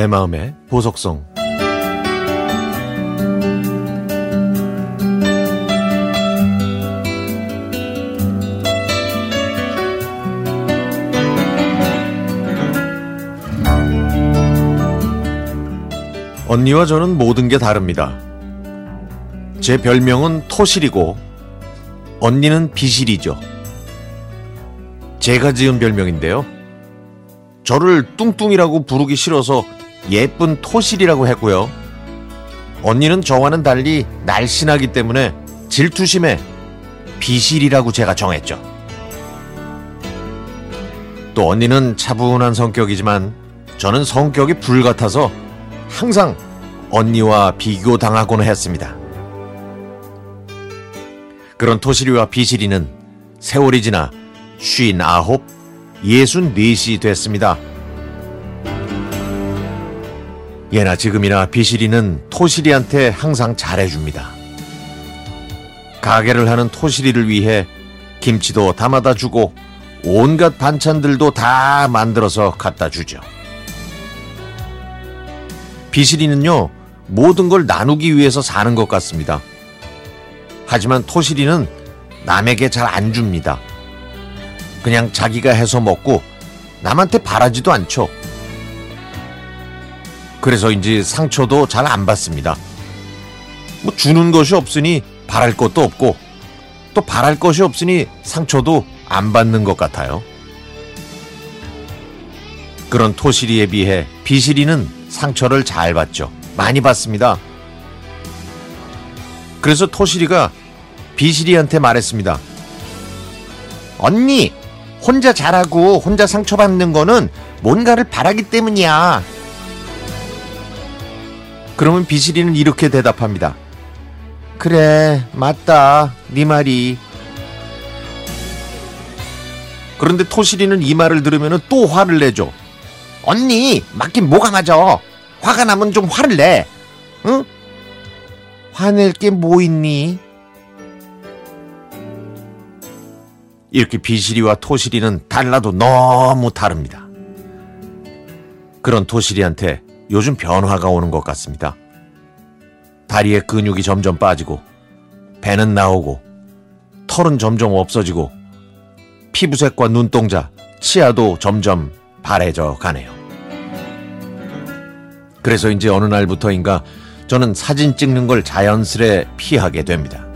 내 마음의 보석성 언니와 저는 모든 게 다릅니다. 제 별명은 토실이고 언니는 비실이죠. 제가 지은 별명인데요. 저를 뚱뚱이라고 부르기 싫어서 예쁜 토실이라고 했고요. 언니는 저와는 달리 날씬하기 때문에 질투심에 비실이라고 제가 정했죠. 또 언니는 차분한 성격이지만 저는 성격이 불같아서 항상 언니와 비교당하고는 했습니다. 그런 토시리와 비시리는 세월이 지나 쉰 아홉, 예순 넷이 됐습니다. 예나 지금이나 비시리는 토시리한테 항상 잘해줍니다. 가게를 하는 토시리를 위해 김치도 담아다 주고 온갖 반찬들도 다 만들어서 갖다 주죠. 비실이는요, 모든 걸 나누기 위해서 사는 것 같습니다. 하지만 토실이는 남에게 잘 안 줍니다. 그냥 자기가 해서 먹고 남한테 바라지도 않죠. 그래서인지 상처도 잘 안 받습니다. 뭐 주는 것이 없으니 바랄 것도 없고 또 바랄 것이 없으니 상처도 안 받는 것 같아요. 그런 토실이에 비해 비실이는 상처를 잘 받죠. 많이 받습니다. 그래서 토실이가 비실이한테 말했습니다. 언니, 혼자 잘하고 혼자 상처받는 거는 뭔가를 바라기 때문이야. 그러면 비실이는 이렇게 대답합니다. 그래, 맞다. 네 말이. 그런데 토실이는 이 말을 들으면 또 화를 내죠. 언니, 맞긴 뭐가 맞아. 화가 나면 좀 화를 내. 응? 화낼 게 뭐 있니? 이렇게 비실이와 토실이는 달라도 너무 다릅니다. 그런 토실이한테 요즘 변화가 오는 것 같습니다. 다리에 근육이 점점 빠지고, 배는 나오고, 털은 점점 없어지고, 피부색과 눈동자, 치아도 점점 바래져 가네요. 그래서 이제 어느 날부터인가 저는 사진 찍는 걸 자연스레 피하게 됩니다.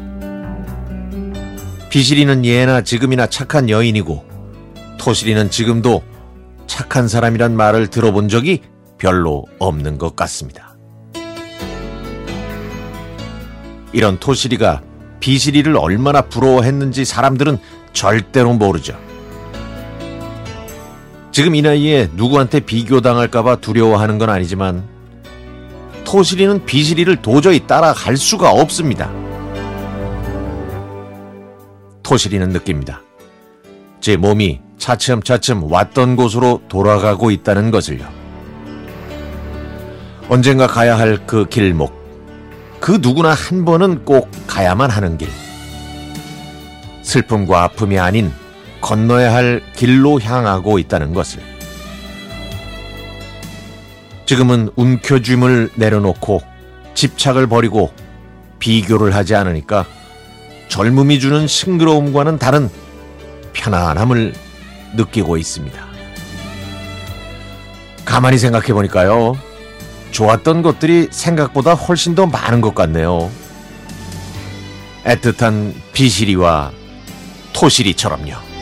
비실이는 예나 지금이나 착한 여인이고 토실이는 지금도 착한 사람이란 말을 들어본 적이 별로 없는 것 같습니다. 이런 토실이가 비실이를 얼마나 부러워했는지 사람들은 절대로 모르죠. 지금 이 나이에 누구한테 비교당할까봐 두려워하는 건 아니지만 토실이는 비실이를 도저히 따라갈 수가 없습니다. 토실이는 느낍니다. 제 몸이 차츰차츰 왔던 곳으로 돌아가고 있다는 것을요. 언젠가 가야 할 그 길목, 그 누구나 한 번은 꼭 가야만 하는 길. 슬픔과 아픔이 아닌 건너야 할 길로 향하고 있다는 것을. 지금은 움켜쥐음을 내려놓고 집착을 버리고 비교를 하지 않으니까 젊음이 주는 싱그러움과는 다른 편안함을 느끼고 있습니다. 가만히 생각해 보니까요. 좋았던 것들이 생각보다 훨씬 더 많은 것 같네요. 애틋한 비실이와 토실이처럼요.